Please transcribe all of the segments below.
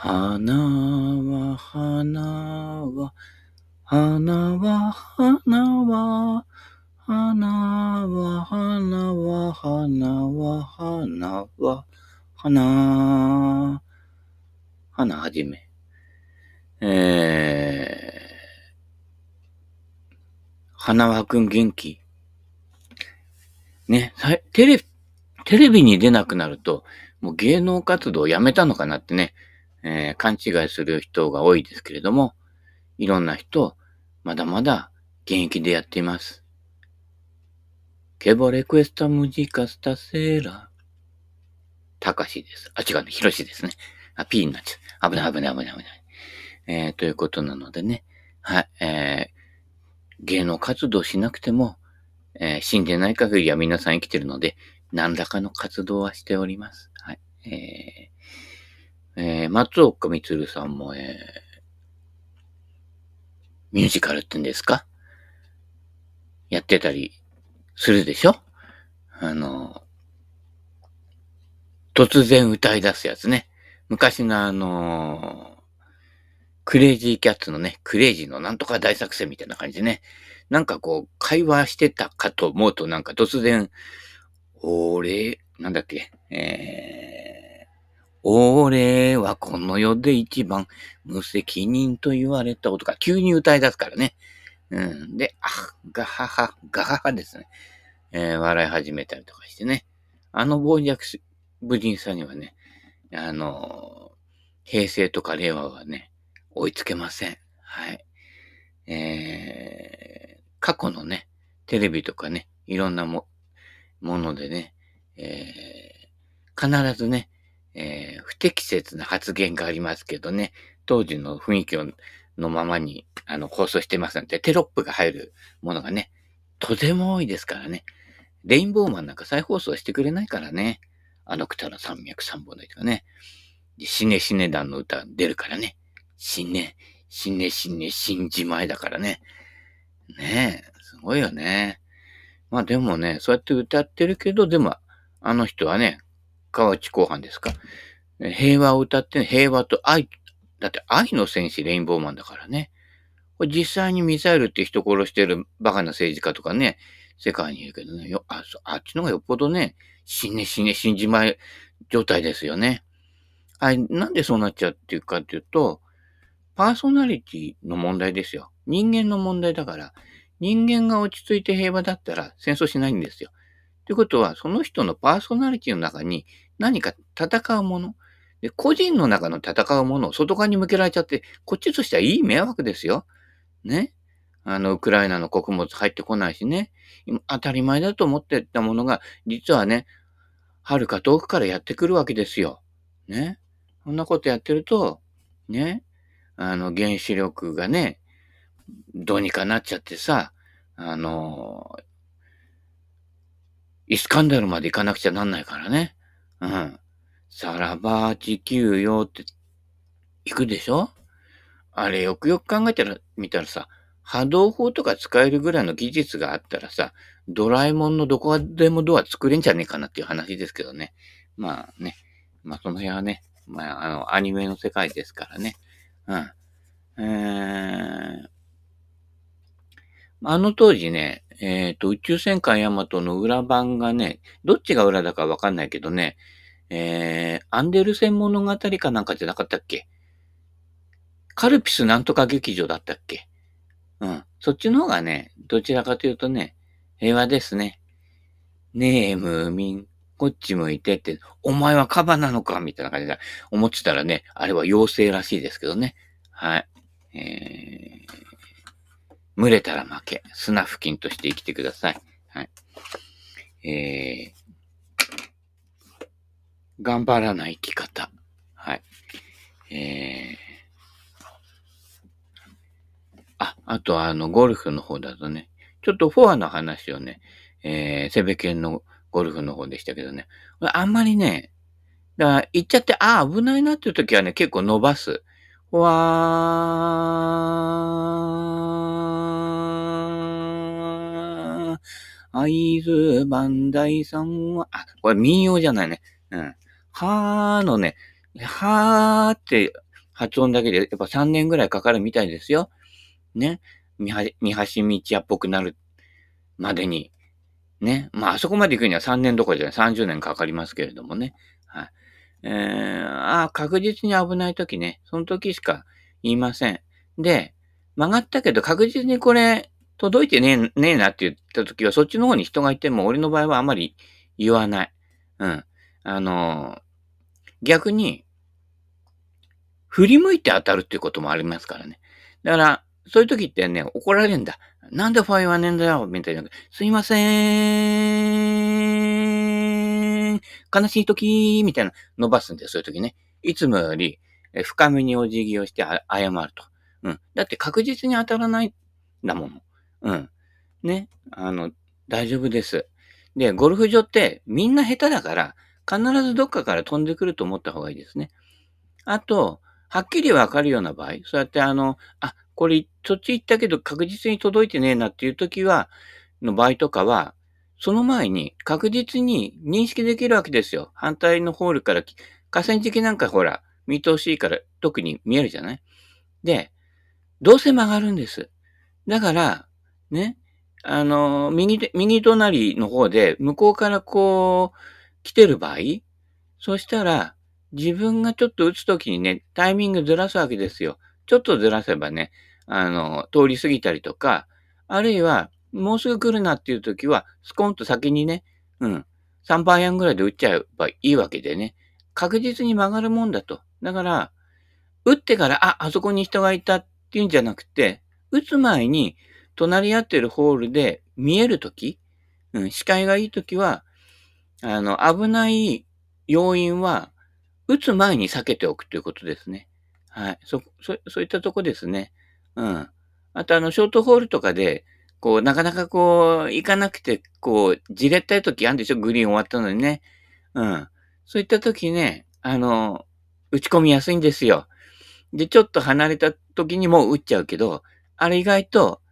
花は、花は、花は、花は、花は、花は、花は、花。は、花、花はじめ。えー、花輪くん元気。ね、テレビ、テレビに出なくなると、もう芸能活動をやめたのかなってね、えー、勘違いする人が多いですけれども、いろんな人、まだまだ現役でやっています。ケボレクエスタムジカスタセーラ。たかしです。あ、違うね。ひろしですね。あ、ピーになっちゃう。危ない危ない危ない危ない。えー、ということなのでね。はい。えー、芸能活動しなくても、えー、死んでない限りは皆さん生きてるので、何らかの活動はしております。はい。えー、えー、松岡光さんも、えー、ミュージカルって言うんですか？やってたりするでしょ？あの、突然歌い出すやつね。昔のあのクレイジーキャッツのね、クレイジーのなんとか大作戦みたいな感じでね。なんかこう、会話してたかと思うとなんか突然、俺、なんだっけ、えー、俺はこの世で一番無責任と言われた音が急に歌い出すからね。うん。で、あ、ガハハ、ガハハですね。えー、笑い始めたりとかしてね。あの傍若無人さんにはね、あの平成とか令和はね、追いつけません。はい。えー、過去のね、テレビとかね、いろんなも、ものでね、えー、必ずね、えー、不適切な発言がありますけどね、当時の雰囲気のままに、あの、放送してますので、テロップが入るものがね、とても多いですからね。レインボーマンなんか再放送してくれないからね。あのくたら山脈三本の糸がね。死ね死ね団の歌出るからね。死ね、死ね死ね死んじまいだからね。ねえ、すごいよね。まあでもね、そうやって歌ってるけど、でも、あの人はね、河内後半ですか。平和を歌って、平和と愛、だって愛の戦士レインボーマンだからね。これ実際にミサイルって人殺してるバカな政治家とかね、世界にいるけどね、よああっちの方がよっぽどね、死ね死ね死んじまい状態ですよね。はい、なんでそうなっちゃうっていうかっていうと、パーソナリティの問題ですよ。人間の問題だから、人間が落ち着いて平和だったら戦争しないんですよ。ということは、その人のパーソナリティの中に何か戦うもの、で個人の中の戦うものを外側に向けられちゃって、こっちとしてはいい迷惑ですよ。ね。あの、ウクライナの穀物入ってこないしね。当たり前だと思ってたものが、実はね、遥か遠くからやってくるわけですよ。ね。そんなことやってると、ね。あの、原子力がね、どうにかなっちゃってさ、あの、イスカンダルまで行かなくちゃなんないからね。うん。さらば地球よって行くでしょ？あれよくよく考えたら、見たらさ、波動砲とか使えるぐらいの技術があったらさ、ドラえもんのどこでもドア作れんじゃねえかなっていう話ですけどね。まあね。まあその辺はね、まああの、アニメの世界ですからね。うん。えー、あの当時ね、えっ、ー、と、宇宙戦艦ヤマトの裏版がね、どっちが裏だかわかんないけどね、えー、アンデルセン物語かなんかじゃなかったっけ？カルピスなんとか劇場だったっけ？うん。そっちの方がね、どちらかというとね、平和ですね。ねえ、ムーミン、こっち向いてって、お前はカバなのかみたいな感じで思ってたらね、あれは妖精らしいですけどね。はい。えー、群れたら負け。砂付近として生きてください。はい。えー、頑張らない生き方。はい。えー、あ、あとあの、ゴルフの方だとね、ちょっとフォアの話をね、えー、セベケンのゴルフの方でしたけどね、あんまりね、だから行っちゃって、ああ、危ないなっていう時はね、結構伸ばす。わー。会津万代さんは、あ、これ民謡じゃないね。うん。はーのね、はーって発音だけでやっぱ3年ぐらいかかるみたいですよ。ね。三橋道屋っぽくなるまでに。ね。まあ、あそこまで行くには3年どころじゃない。30年かかりますけれどもね。はい。えー、ああ、確実に危ない時ね。その時しか言いません。で、曲がったけど確実にこれ届いてねえ、ねえなって言った時は、そっちの方に人がいても、俺の場合はあまり言わない。うん。あの、逆に、振り向いて当たるっていうこともありますからね。だから、そういう時ってね、怒られるんだ。なんでファイはねえんだよみたいな。すいません。悲しい時みたいな伸ばすんだよ、そういう時ね。いつもより深めにお辞儀をして謝ると。うん。だって確実に当たらないんだもの。うん。ね。あの、大丈夫です。で、ゴルフ場ってみんな下手だから、必ずどっかから飛んでくると思った方がいいですね。あと、はっきりわかるような場合、そうやってあの、あ、これ、そっち行ったけど確実に届いてねえなっていう時は、の場合とかは、その前に確実に認識できるわけですよ。反対のホールから、河川敷なんかほら、見通しいいから特に見えるじゃないで、どうせ曲がるんです。だから、ね、あの、右、右隣の方で、向こうからこう、来てる場合、そしたら、自分がちょっと打つときにね、タイミングずらすわけですよ。ちょっとずらせばね、あの、通り過ぎたりとか、あるいは、もうすぐ来るなっていうときは、スコンと先にね、うん、3番アンぐらいで打っちゃえばいいわけでね、確実に曲がるもんだと。だから、打ってから、あ、あそこに人がいたっていうんじゃなくて、打つ前に、隣り合ってるホールで見えるとき、うん、視界がいいときは、あの、危ない要因は、打つ前に避けておくということですね。はい。そ、そ、そういったとこですね。うん。あと、あの、ショートホールとかで、こう、なかなかこう、行かなくて、こう、じれったい時あるんでしょ？グリーン終わったのにね。うん。そういった時ね、あの、打ち込みやすいんですよ。で、ちょっと離れた時にも打っちゃうけど、あれ意外と、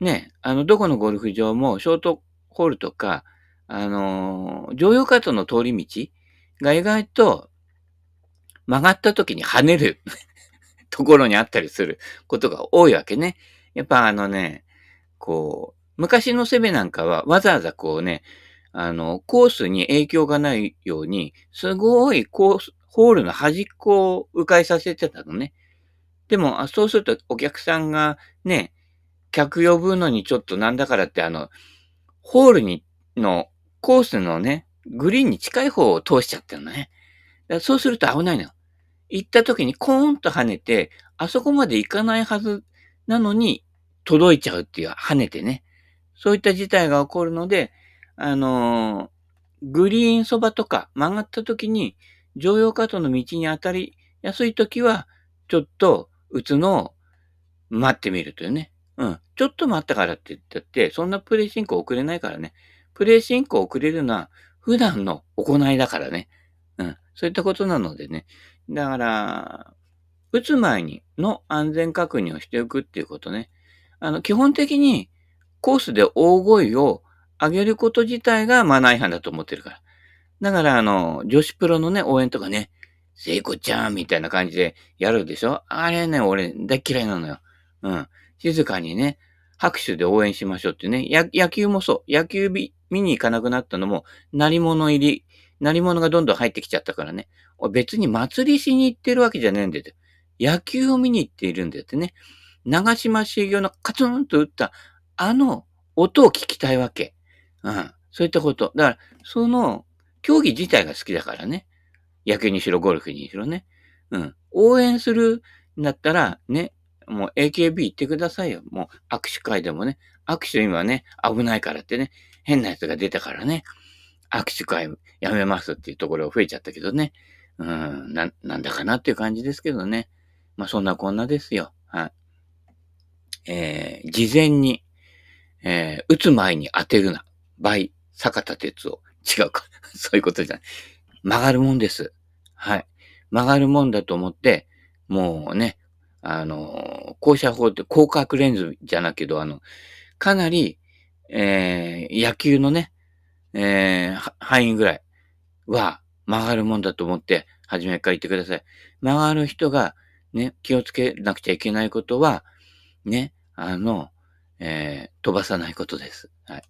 ね、あの、どこのゴルフ場も、ショートホールとか、あのー、乗用カートの通り道が意外と曲がった時に跳ねる ところにあったりすることが多いわけね。やっぱあのね、こう、昔のセベなんかはわざわざこうね、あの、コースに影響がないように、すごいコース、ホールの端っこを迂回させてたのね。でも、そうするとお客さんがね、客呼ぶのにちょっとなんだからってあの、ホールに、の、コースのね、グリーンに近い方を通しちゃってるのね。そうすると危ないのよ。行った時にコーンと跳ねて、あそこまで行かないはずなのに届いちゃうっていう、跳ねてね。そういった事態が起こるので、あのー、グリーンそばとか曲がった時に乗用カートの道に当たりやすい時は、ちょっと打つのを待ってみるというね。うん。ちょっと待ったからって言ったって、そんなプレイ進行遅れないからね。プレイ進行遅れるのは普段の行いだからね。うん。そういったことなのでね。だから、打つ前にの安全確認をしておくっていうことね。あの、基本的にコースで大声を上げること自体がマナー違反だと思ってるから。だから、あの、女子プロのね、応援とかね、聖子ちゃんみたいな感じでやるでしょ？あれね、俺大嫌いなのよ。うん。静かにね、拍手で応援しましょうってね。野球もそう。野球見に行かなくなったのも、鳴り物入り、鳴り物がどんどん入ってきちゃったからね。別に祭りしに行ってるわけじゃねえんだよ。野球を見に行っているんだよってね。長島茂雄のカツンと打った、あの音を聞きたいわけ。うん。そういったこと。だから、その、競技自体が好きだからね。野球にしろ、ゴルフにしろね。うん。応援するんだったら、ね、もう AKB 行ってくださいよ。もう握手会でもね。握手今ね、危ないからってね。変なやつが出たからね。握手会やめますっていうところが増えちゃったけどね。うん、な、なんだかなっていう感じですけどね。まあそんなこんなですよ。はい。えー、事前に、えー、打つ前に当てるな。倍、坂田哲夫。違うか。そういうことじゃない。曲がるもんです。はい。曲がるもんだと思って、もうね、あの、降車法って広角レンズじゃなけど、あの、かなり、えー、野球のね、えー、範囲ぐらいは曲がるもんだと思って、初めから言ってください。曲がる人がね、気をつけなくちゃいけないことは、ね、あの、えー、飛ばさないことです。はい。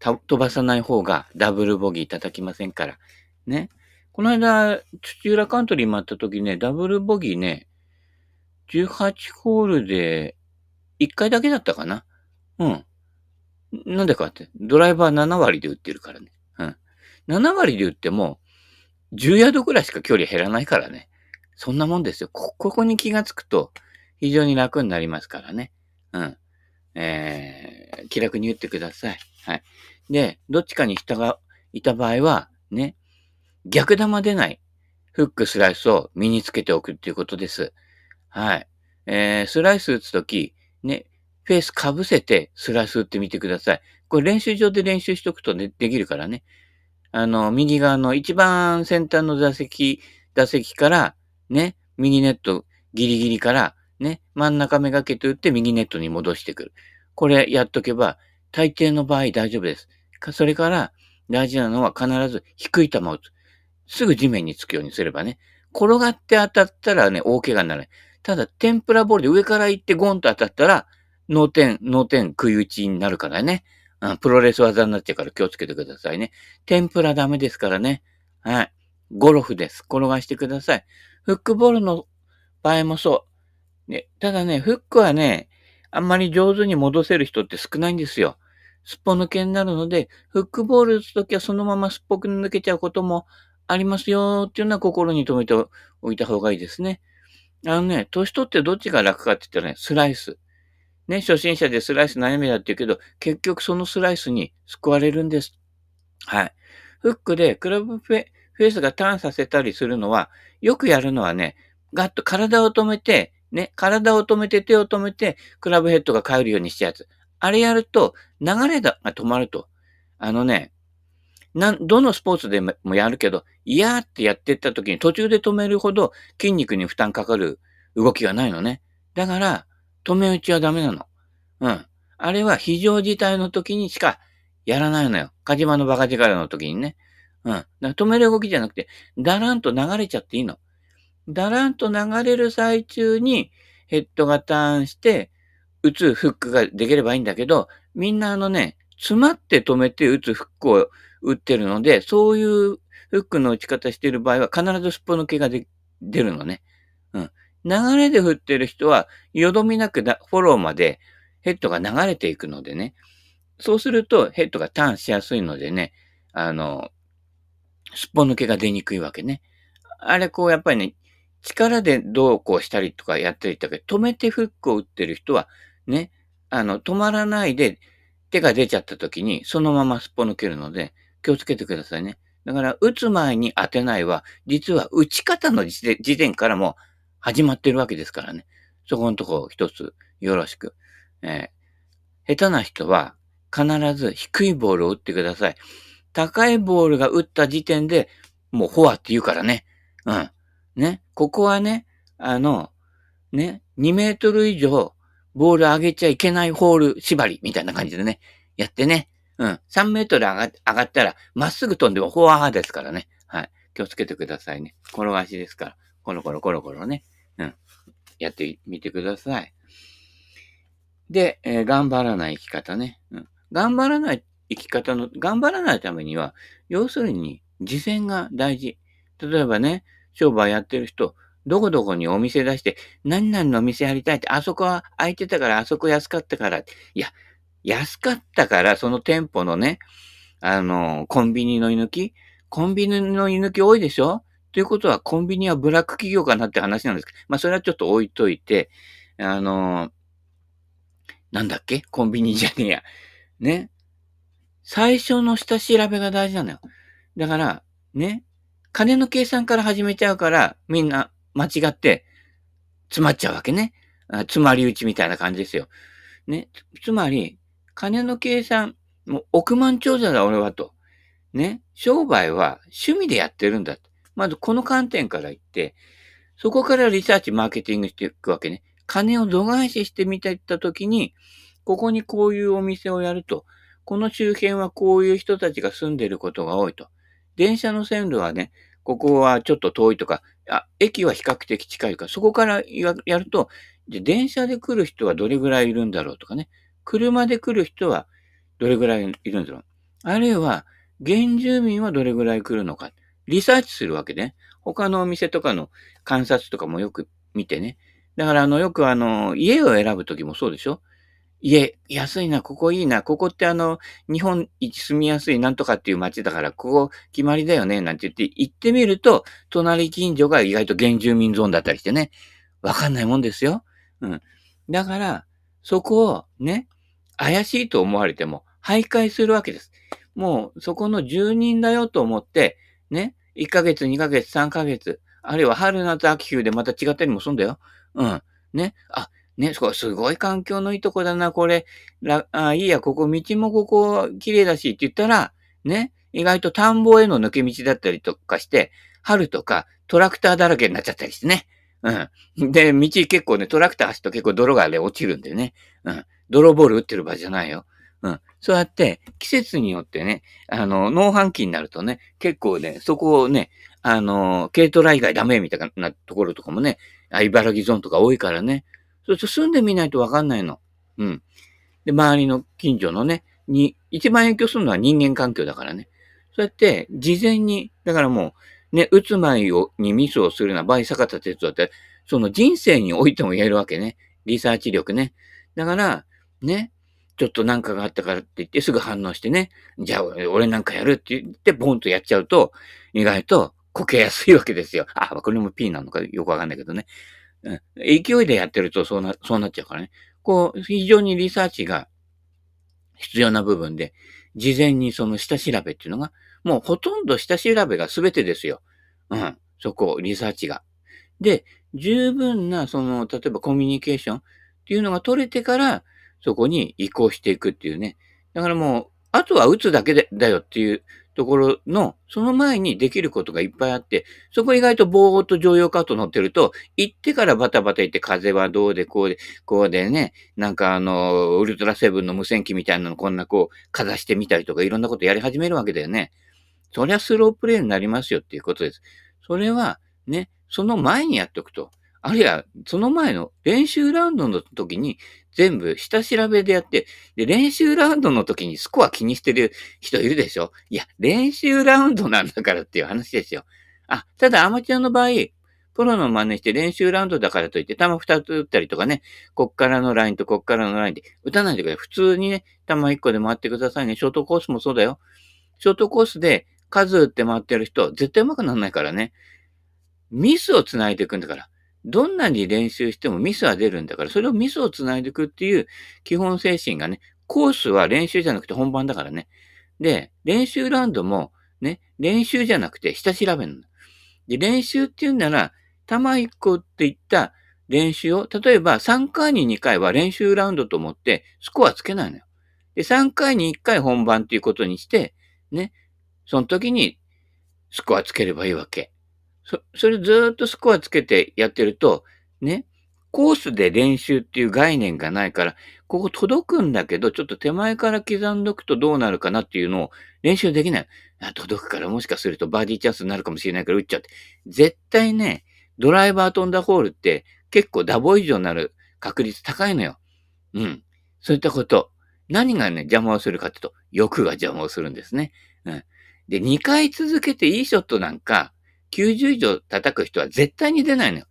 飛ばさない方がダブルボギー叩きませんから。ね。この間、土浦カントリー回った時ね、ダブルボギーね、18ホールで1回だけだったかな？うん。なんでかって、ドライバー7割で打ってるからね。うん。7割で打っても、10ヤードぐらいしか距離減らないからね。そんなもんですよ。こ、ここに気がつくと、非常に楽になりますからね。うん。えー、気楽に打ってください。はい。で、どっちかに人がいた場合は、ね、逆玉出ないフックスライスを身につけておくっていうことです。はい。えー、スライス打つとき、ね、フェースかぶせてスライス打ってみてください。これ練習場で練習しとくとでできるからね。あの、右側の一番先端の座席、打席から、ね、右ネットギリギリから、ね、真ん中めがけて打って右ネットに戻してくる。これやっとけば、大抵の場合大丈夫です。かそれから、大事なのは必ず低い球を打つ。すぐ地面につくようにすればね。転がって当たったらね、大怪我にならない。ただ、天ぷらボールで上から行ってゴンと当たったら、脳天、脳天食い打ちになるからね。うん、プロレス技になっちゃうから気をつけてくださいね。天ぷらダメですからね。はい。ゴルフです。転がしてください。フックボールの場合もそう。ね、ただね、フックはね、あんまり上手に戻せる人って少ないんですよ。すっぽ抜けになるので、フックボール打つときはそのまますっぽく抜けちゃうこともありますよっていうのは心に留めておいた方がいいですね。あのね、年取ってどっちが楽かって言ったらね、スライス。ね、初心者でスライス悩みだって言うけど、結局そのスライスに救われるんです。はい。フックでクラブフェフェースがターンさせたりするのは、よくやるのはね、ガッと体を止めて、ね、体を止めて手を止めて、クラブヘッドが帰るようにしたやつ。あれやると、流れが止まると。あのね、なん、どのスポーツでもやるけど、嫌ってやってった時に途中で止めるほど筋肉に負担かかる動きがないのね。だから、止め打ちはダメなの。うん。あれは非常事態の時にしかやらないのよ。カジマのバカ力の時にね。うん。だから止める動きじゃなくて、だらんと流れちゃっていいの。だらんと流れる最中にヘッドがターンして、打つフックができればいいんだけど、みんなあのね、詰まって止めて打つフックを打ってるので、そういうフックの打ち方してる場合は必ずすっぽ抜けが出るのね。うん。流れで振ってる人は、よどみなくフォローまでヘッドが流れていくのでね。そうするとヘッドがターンしやすいのでね、あの、すっぽ抜けが出にくいわけね。あれこうやっぱりね、力でどうこうしたりとかやってりとか、止めてフックを打ってる人は、ね、あの、止まらないで手が出ちゃった時にそのまますっぽ抜けるので、気をつけてくださいね。だから、打つ前に当てないは、実は打ち方の時点からも始まってるわけですからね。そこのとこ一つよろしく。えー、下手な人は必ず低いボールを打ってください。高いボールが打った時点でもうフォアって言うからね。うん。ね。ここはね、あの、ね、2メートル以上ボール上げちゃいけないホール縛りみたいな感じでね、やってね。うん。3メートル上が上がったら、まっすぐ飛んでもフォア派ですからね。はい。気をつけてくださいね。転がしですから。コロコロコロコロね。うん。やってみてください。で、えー、頑張らない生き方ね。うん。頑張らない生き方の、頑張らないためには、要するに、実践が大事。例えばね、商売やってる人、どこどこにお店出して、何々のお店やりたいって、あそこは空いてたから、あそこ安かったから。いや、安かったから、その店舗のね、あの、コンビニの居抜き？コンビニの居抜き多いでしょ？ということは、コンビニはブラック企業かなって話なんですけど、まあ、それはちょっと置いといて、あの、なんだっけ？コンビニじゃねえや。ね？最初の下調べが大事なのよ。だから、ね？金の計算から始めちゃうから、みんな間違って詰まっちゃうわけね。あ詰まり打ちみたいな感じですよ。ね？つまり、金の計算、もう億万長者だ俺はと。ね。商売は趣味でやってるんだ。まずこの観点から言って、そこからリサーチ、マーケティングしていくわけね。金を度外視してみていったときに、ここにこういうお店をやると、この周辺はこういう人たちが住んでることが多いと。電車の線路はね、ここはちょっと遠いとか、あ、駅は比較的近いか、そこからやると、で、電車で来る人はどれぐらいいるんだろうとかね。車で来る人はどれぐらいいるんだろう。あるいは、原住民はどれぐらい来るのか。リサーチするわけね。他のお店とかの観察とかもよく見てね。だから、あの、よくあの、家を選ぶときもそうでしょ家、安いな、ここいいな、ここってあの、日本一住みやすいなんとかっていう街だから、ここ決まりだよね、なんて言って行ってみると、隣近所が意外と原住民ゾーンだったりしてね、わかんないもんですよ。うん。だから、そこをね、怪しいと思われても、徘徊するわけです。もう、そこの住人だよと思って、ね、1ヶ月、2ヶ月、3ヶ月、あるいは春夏秋冬でまた違ったりもするんだよ。うん。ね。あ、ね、すごい環境のいいとこだな、これ。あ、いいや、ここ、道もここ綺麗だしって言ったら、ね、意外と田んぼへの抜け道だったりとかして、春とかトラクターだらけになっちゃったりしてね。うん。で、道結構ね、トラクター走ると結構泥がね、落ちるんでね。うん。泥ボール打ってる場合じゃないよ。うん。そうやって、季節によってね、あの、農繁期になるとね、結構ね、そこをね、あの、軽トラ以外ダメみたいなところとかもね、茨城ゾーンとか多いからね。そうすると住んでみないとわかんないの。うん。で、周りの近所のね、に、一番影響するのは人間環境だからね。そうやって、事前に、だからもう、ね、打つ前をにミスをするな、場合、坂田哲夫って、その人生においても言えるわけね。リサーチ力ね。だから、ね、ちょっとなんかがあったからって言ってすぐ反応してね、じゃあ俺なんかやるって言ってボンとやっちゃうと、意外とこけやすいわけですよ。あ、これも P なのかよくわかんないけどね。うん、勢いでやってるとそうな、そうなっちゃうからね。こう、非常にリサーチが必要な部分で、事前にその下調べっていうのが、もうほとんど下調べが全てですよ。うん。そこ、リサーチが。で、十分な、その、例えばコミュニケーションっていうのが取れてから、そこに移行していくっていうね。だからもう、あとは打つだけでだよっていうところの、その前にできることがいっぱいあって、そこ意外とぼーっと乗用カート乗ってると、行ってからバタバタ行って風はどうでこうで、こうでね、なんかあの、ウルトラセブンの無線機みたいなのこんなこう、かざしてみたりとかいろんなことやり始めるわけだよね。そりゃスロープレイになりますよっていうことです。それは、ね、その前にやっておくと。あるいは、その前の練習ラウンドの時に全部下調べでやって、で、練習ラウンドの時にスコア気にしてる人いるでしょ？いや、練習ラウンドなんだからっていう話ですよ。あ、ただアマチュアの場合、プロの真似して練習ラウンドだからといって、球二つ打ったりとかね、こっからのラインとこっからのラインで打たないでください。普通にね、球一個で回ってくださいね。ショートコースもそうだよ。ショートコースで数打って回ってる人、絶対上手くならないからね。ミスを繋いでいくんだから。どんなに練習してもミスは出るんだから、それをミスを繋いでいくっていう基本精神がね、コースは練習じゃなくて本番だからね。で、練習ラウンドもね、練習じゃなくて下調べなの。で、練習っていうなら、球1個っていった練習を、例えば3回に2回は練習ラウンドと思ってスコアつけないのよ。で、3回に1回本番っていうことにして、ね、その時にスコアつければいいわけ。そ、それずっとスコアつけてやってると、ね、コースで練習っていう概念がないから、ここ届くんだけど、ちょっと手前から刻んどくとどうなるかなっていうのを練習できない。あ届くからもしかするとバーディーチャンスになるかもしれないから打っちゃって。絶対ね、ドライバー飛んだホールって結構ダボ以上になる確率高いのよ。うん。そういったこと。何がね、邪魔をするかっていうと、欲が邪魔をするんですね。うん。で、2回続けていいショットなんか、90以上叩く人は絶対に出ないのよ。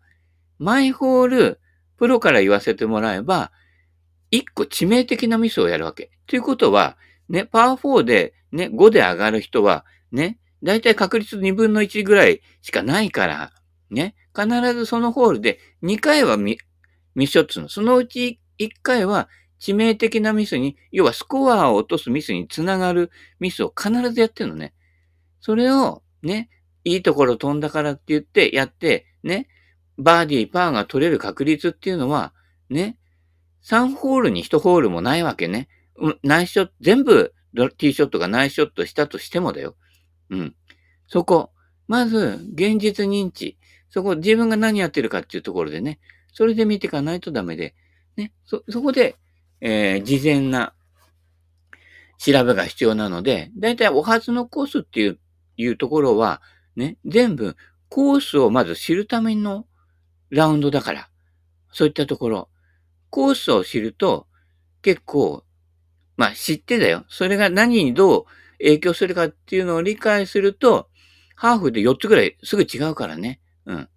マイホール、プロから言わせてもらえば、一個致命的なミスをやるわけ。ということは、ね、パー4で、ね、5で上がる人は、ね、だいたい確率2分の1ぐらいしかないから、ね、必ずそのホールで2回はミミショッツの、そのうち1回は致命的なミスに、要はスコアを落とすミスにつながるミスを必ずやってるのね。それを、ね、いいところ飛んだからって言ってやって、ね、バーディー、パーが取れる確率っていうのは、ね、3ホールに1ホールもないわけね。ナイスショット、全部ティーショットがナイスショットしたとしてもだよ。うん。そこ。まず、現実認知。そこ、自分が何やってるかっていうところでね、それで見ていかないとダメで、ね、そ、そこで、えー、事前な調べが必要なので、だいたいお初のコースっていう、いうところは、ね、全部コースをまず知るためのラウンドだから。そういったところ。コースを知ると、結構、まあ知ってだよ。それが何にどう影響するかっていうのを理解すると、ハーフで4つぐらいすぐ違うからね。うん。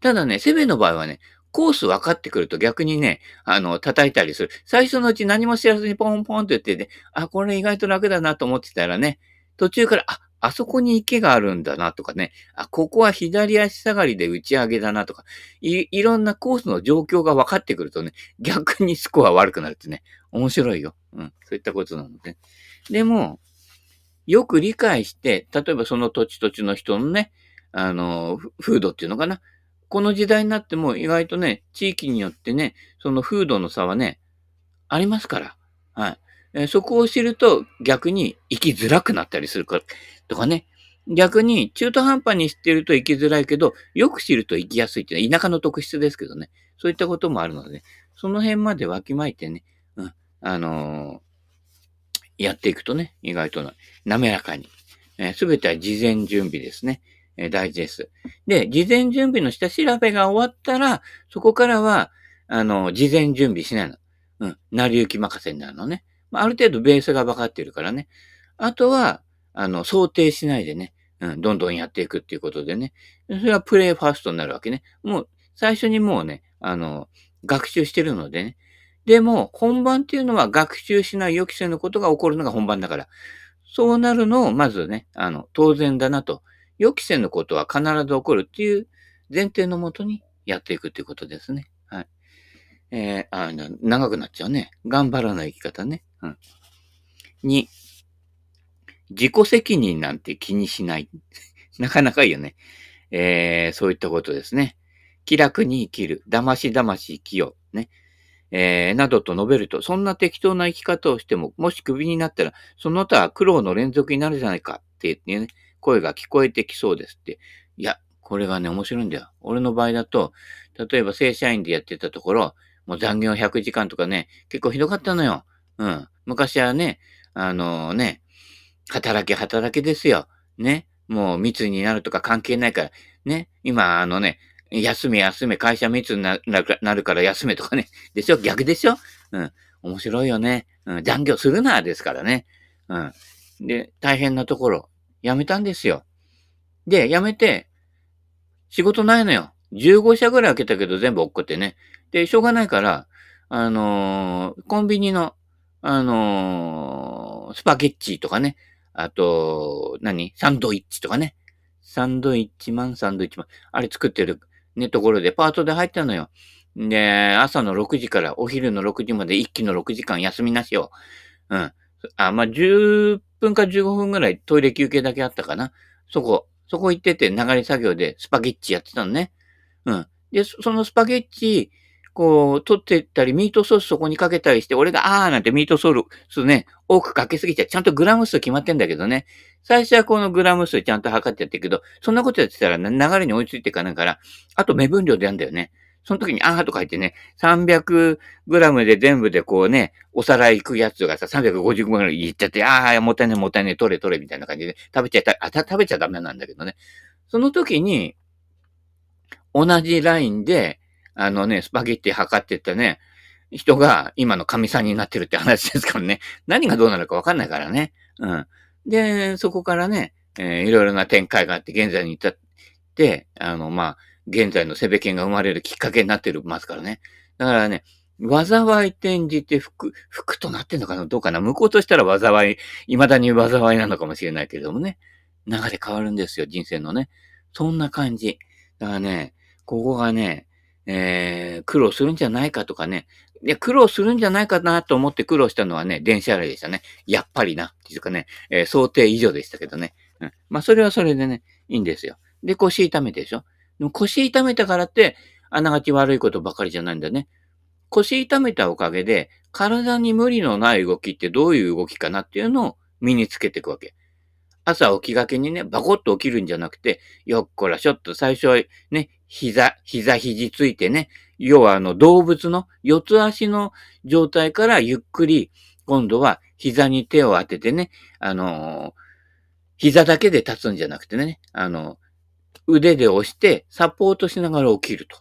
ただね、セベの場合はね、コース分かってくると逆にね、あの、叩いたりする。最初のうち何も知らずにポンポンって言ってね、あ、これ意外と楽だなと思ってたらね、途中から、あ、あそこに池があるんだなとかね、あ、ここは左足下がりで打ち上げだなとか、い、いろんなコースの状況が分かってくるとね、逆にスコア悪くなるってね、面白いよ。うん、そういったことなので。でも、よく理解して、例えばその土地土地の人のね、あの、風土っていうのかな。この時代になっても意外とね、地域によってね、その風土の差はね、ありますから。はい。え、そこを知ると逆に生きづらくなったりするから、とかね。逆に中途半端に知ってると生きづらいけど、よく知ると生きやすいっていうのは田舎の特質ですけどね。そういったこともあるので、その辺までわきまえてね、うん、あのー、やっていくとね、意外と滑らかに。す、え、べ、ては事前準備ですね。えー、大事です。で、事前準備の下調べが終わったら、そこからは、あの、事前準備しないの。うん。成り行き任せになるのね。まあ、ある程度ベースが分かってるからね。あとは、あの、想定しないでね、うん、どんどんやっていくっていうことでね。それはプレイファーストになるわけね。もう、最初にもうね、あの、学習してるのでね。でも、本番っていうのは学習しない予期せぬことが起こるのが本番だから。そうなるのを、まずね、あの、当然だなと。予期せぬことは必ず起こるっていう前提のもとにやっていくっていうことですね。えー、あ、長くなっちゃうね。頑張らない生き方ね。うん。2、自己責任なんて気にしない。なかなかいいよね。えー、そういったことですね。気楽に生きる。騙し騙し生きよう。ね。えー、などと述べると、そんな適当な生き方をしても、もしクビになったら、その他苦労の連続になるじゃないかって言ってね、声が聞こえてきそうですって。いや、これがね、面白いんだよ。俺の場合だと、例えば正社員でやってたところ、もう残業100時間とかね、結構ひどかったのよ。うん。昔はね、あのー、ね、働け働けですよ。ね。もう密になるとか関係ないから。ね。今、あのね、休め休め、会社密になるから休めとかね。でしょ逆でしょうん。面白いよね。うん。残業するな、ですからね。うん。で、大変なところ、辞めたんですよ。で、辞めて、仕事ないのよ。15社ぐらい開けたけど全部落っこってね。で、しょうがないから、あのー、コンビニの、あのー、スパゲッチとかね。あと、何？サンドイッチとかね。サンドイッチマン、サンドイッチマン。あれ作ってるね、ところでパートで入ったのよ。で、朝の6時からお昼の6時まで一気の6時間休みなしよ。うん。あ、まあ、10分か15分ぐらいトイレ休憩だけあったかな。そこ、そこ行ってて流れ作業でスパゲッチやってたのね。うん。で、そのスパゲッチ、こう、取ってったり、ミートソースそこにかけたりして、俺が、あーなんてミートソースね、多くかけすぎちゃう。ちゃんとグラム数決まってんだけどね。最初はこのグラム数ちゃんと測ってやってるけど、そんなことやってたら流れに追いついていかないから、あと目分量でやんだよね。その時に、あーとか言ってね、300グラムで全部でこうね、お皿行くやつがさ、350グラムいっちゃって、ああ、もったいないもったいない、取れ取れみたいな感じで、食べちゃった、あ、食べちゃダメなんだけどね。その時に、同じラインで、あのね、スパゲッティ測ってったね、人が今の神さんになってるって話ですからね。何がどうなるかわかんないからね。うん。で、そこからね、えー、いろいろな展開があって、現在に至って、あの、まあ、現在のセベケンが生まれるきっかけになってるますからね。だからね、災い転じて服、服となってんのかな？どうかな？向こうとしたら災い、未だに災いなのかもしれないけれどもね。流れ変わるんですよ、人生のね。そんな感じ。だからね、ここがね、えー、苦労するんじゃないかとかね。いや、苦労するんじゃないかなと思って苦労したのはね、電車あれでしたね。やっぱりな。っていうかね、えー、想定以上でしたけどね。うん。まあ、それはそれでね、いいんですよ。で、腰痛めてでしょ？でも腰痛めたからって、あながち悪いことばかりじゃないんだね。腰痛めたおかげで、体に無理のない動きってどういう動きかなっていうのを身につけていくわけ。朝起きがけにね、バコッと起きるんじゃなくて、よっこらしょっと最初はね、膝、膝肘ついてね、要はあの動物の四つ足の状態からゆっくり、今度は膝に手を当ててね、あの、膝だけで立つんじゃなくてね、あの腕で押してサポートしながら起きると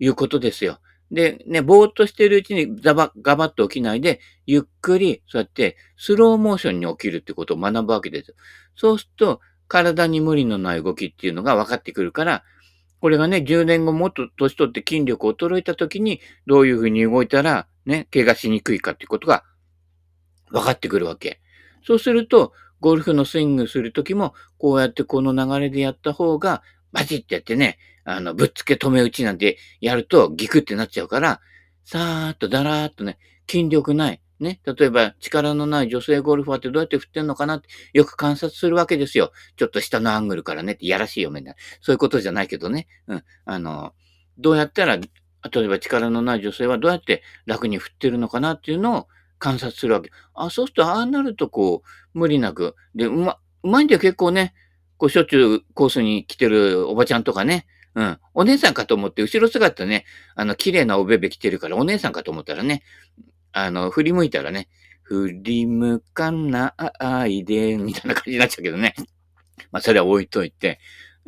いうことですよ。で、ね、ぼーっとしてるうちにザバ、ガバッと起きないで、ゆっくり、そうやってスローモーションに起きるってことを学ぶわけです。そうすると、体に無理のない動きっていうのが分かってくるから、これがね、10年後もっと年取って筋力を衰えた時に、どういうふうに動いたら、ね、怪我しにくいかっていうことが分かってくるわけ。そうすると、ゴルフのスイングするときも、こうやってこの流れでやった方が、バチってやってね、あの、ぶっつけ止め打ちなんてやるとギクってなっちゃうから、さーっとだらーっとね、筋力ない。ね。例えば、力のない女性ゴルファーってどうやって振ってんのかなってよく観察するわけですよ。ちょっと下のアングルからねって、いやらしいよ、みんな。そういうことじゃないけどね。うん。あの、どうやったら、例えば力のない女性はどうやって楽に振ってるのかなっていうのを観察するわけ。あ、そうすると、ああなるとこう、無理なく。で、うま、うまいんだよ、結構ね。こう、しょっちゅうコースに来てるおばちゃんとかね。うん。お姉さんかと思って、後ろ姿ね、あの、綺麗なおべべ着てるから、お姉さんかと思ったらね、あの、振り向いたらね、振り向かないで、みたいな感じになっちゃうけどね。まあ、それは置いといて、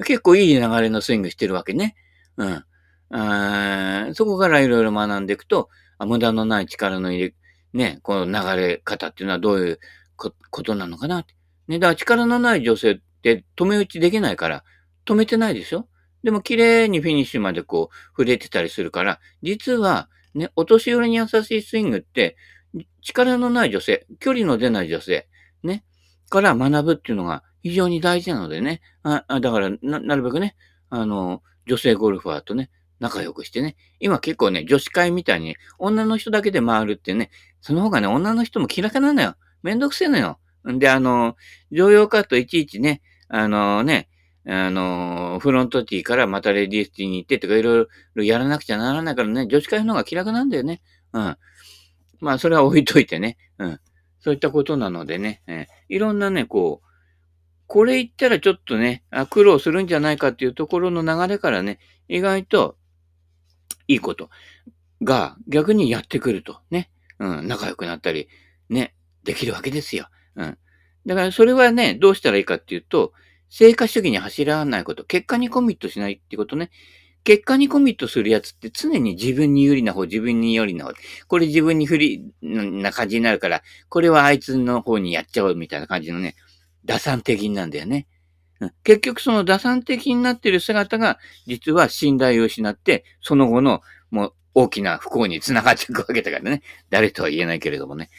結構いい流れのスイングしてるわけね。うん。あそこからいろいろ学んでいくと、無駄のない力の入れ、ね、この流れ方っていうのはどういうことなのかなって。ね、だから力のない女性って止め打ちできないから、止めてないでしょでも綺麗にフィニッシュまでこう、触れてたりするから、実は、ね、お年寄りに優しいスイングって、力のない女性、距離の出ない女性、ね、から学ぶっていうのが非常に大事なのでね、あだからな、なるべくね、あの、女性ゴルファーとね、仲良くしてね。今結構ね、女子会みたいに女の人だけで回るってね、その方がね、女の人も気楽なのよ。めんどくせえのよ。んで、あの、常用カットいちいちね、あのね、あの、フロントティーからまたレディースティーに行ってとかいろいろやらなくちゃならないからね、女子会の方が気楽なんだよね。うん。まあ、それは置いといてね。うん。そういったことなのでね、えー、いろんなね、こう、これ言ったらちょっとね、あ苦労するんじゃないかっていうところの流れからね、意外といいことが逆にやってくるとね、うん、仲良くなったり、ね、できるわけですよ。うん。だからそれはね、どうしたらいいかっていうと、成果主義に走らないこと、結果にコミットしないってことね。結果にコミットするやつって常に自分に有利な方、自分に有利な方。これ自分に不利な感じになるから、これはあいつの方にやっちゃおうみたいな感じのね、打算的なんだよね。結局その打算的になっている姿が、実は信頼を失って、その後のもう大きな不幸に繋がっていくわけだからね。誰とは言えないけれどもね。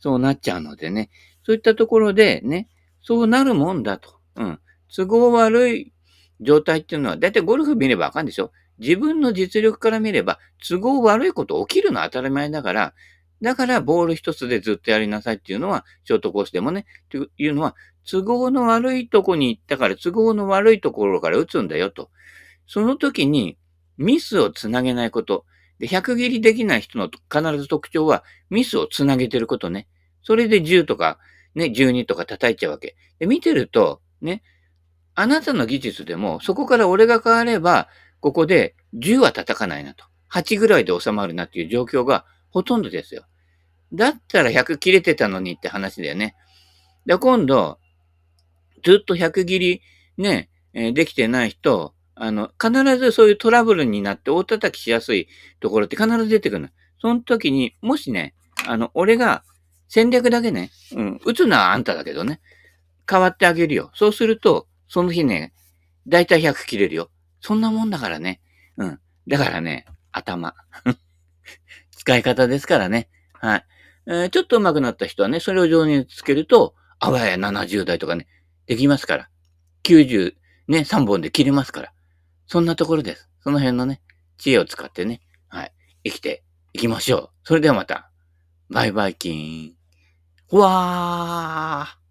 そうなっちゃうのでね。そういったところでね、そうなるもんだと。うん。都合悪い状態っていうのは、だいたいゴルフ見ればわかるんでしょ自分の実力から見れば、都合悪いこと起きるのは当たり前だから、だからボール一つでずっとやりなさいっていうのは、ショートコースでもね、というのは、都合の悪いとこに行ったから、都合の悪いところから打つんだよと。その時に、ミスをつなげないこと。で、100切りできない人の必ず特徴は、ミスをつなげてることね。それで10とか、ね、12とか叩いちゃうわけ。で、見てると、ね、あなたの技術でも、そこから俺が変われば、ここで10は叩かないなと。8ぐらいで収まるなっていう状況がほとんどですよ。だったら100切れてたのにって話だよね。で、今度、ずっと100切りね、え、できてない人、あの、必ずそういうトラブルになって大叩きしやすいところって必ず出てくるの。その時に、もしね、あの、俺が戦略だけね、うん、打つのはあんただけどね、変わってあげるよ。そうすると、その日ね、だいたい100切れるよ。そんなもんだからね。うん。だからね、頭。使い方ですからね。はい。えー、ちょっと上手くなった人はね、それを上につけると、あわや70代とかね、できますから。90ね、3本で切れますから。そんなところです。その辺のね、知恵を使ってね、はい。生きていきましょう。それではまた。バイバイキーン。わー。